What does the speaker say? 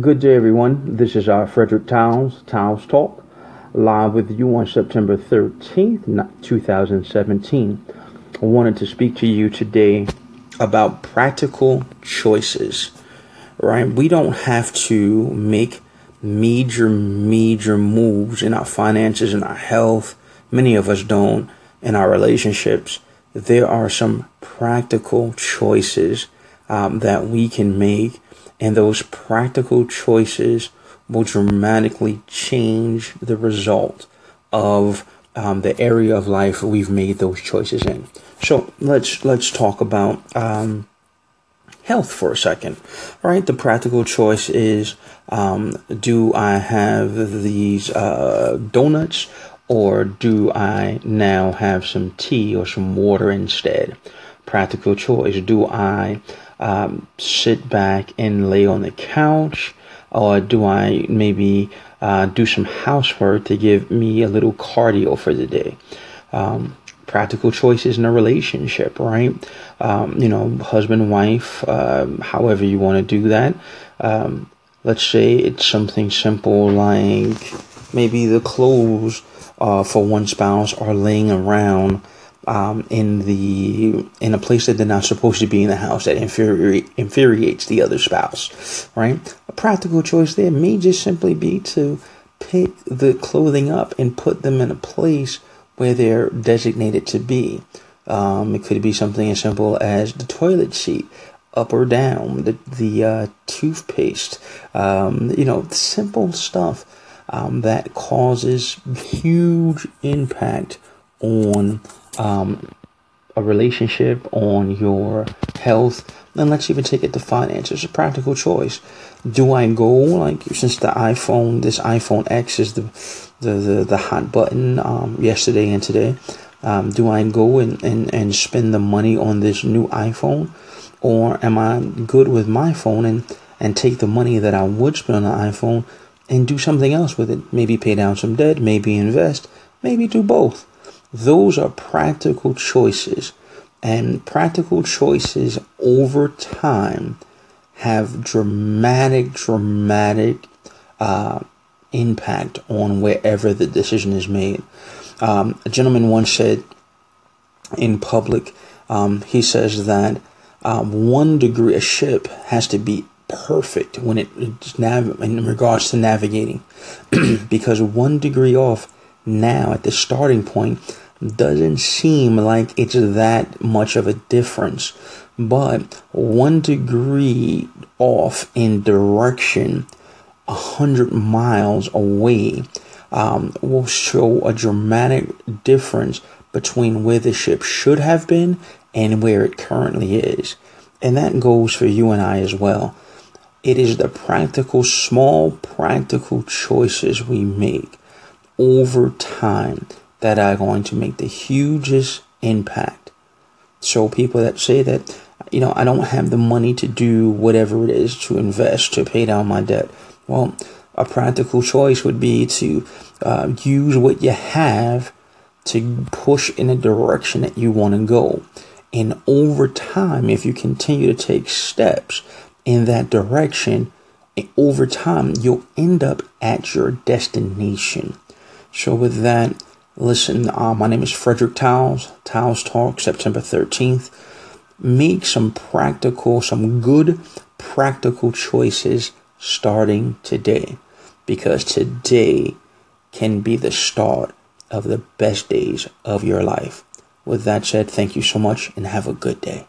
Good day, everyone. This is our Frederick Towns, Towns Talk, live with you on September 13th, 2017. I wanted to speak to you today about practical choices, right? We don't have to make major, major moves in our finances in our health. Many of us don't in our relationships. There are some practical choices um, that we can make, and those practical choices will dramatically change the result of um, the area of life we've made those choices in. So let's let's talk about um, health for a second. Right, the practical choice is: um, Do I have these uh, donuts, or do I now have some tea or some water instead? Practical choice: Do I um, sit back and lay on the couch? Or do I maybe uh, do some housework to give me a little cardio for the day? Um, practical choices in a relationship, right? Um, you know, husband, wife, um, however you want to do that. Um, let's say it's something simple like maybe the clothes uh, for one spouse are laying around um, in the in a place that they're not supposed to be in the house that infuri- infuriates the other spouse, right? A practical choice there may just simply be to pick the clothing up and put them in a place where they're designated to be. Um, it could be something as simple as the toilet seat, up or down, the the uh, toothpaste, um, you know, simple stuff um, that causes huge impact on um, a relationship, on your health, and let's even take it to finances. A practical choice. Do I go like since the iPhone, this iPhone X is the the the, the hot button um, yesterday and today. Um, do I go and, and, and spend the money on this new iPhone? Or am I good with my phone and, and take the money that I would spend on the iPhone and do something else with it? Maybe pay down some debt, maybe invest, maybe do both. Those are practical choices. And practical choices over time have dramatic, dramatic uh, impact on wherever the decision is made. Um, a gentleman once said in public, um, he says that um, one degree, a ship has to be perfect when it, nav- in regards to navigating, because one degree off now at the starting point doesn't seem like it's that much of a difference. But one degree off in direction, a hundred miles away, um, will show a dramatic difference between where the ship should have been and where it currently is. And that goes for you and I as well. It is the practical, small practical choices we make over time that are going to make the hugest impact. So people that say that, you know, I don't have the money to do whatever it is to invest to pay down my debt. Well, a practical choice would be to uh, use what you have to push in a direction that you want to go. And over time, if you continue to take steps in that direction, over time, you'll end up at your destination. So, with that, Listen, uh, my name is Frederick Towles, Towles Talk, September 13th. Make some practical, some good practical choices starting today because today can be the start of the best days of your life. With that said, thank you so much and have a good day.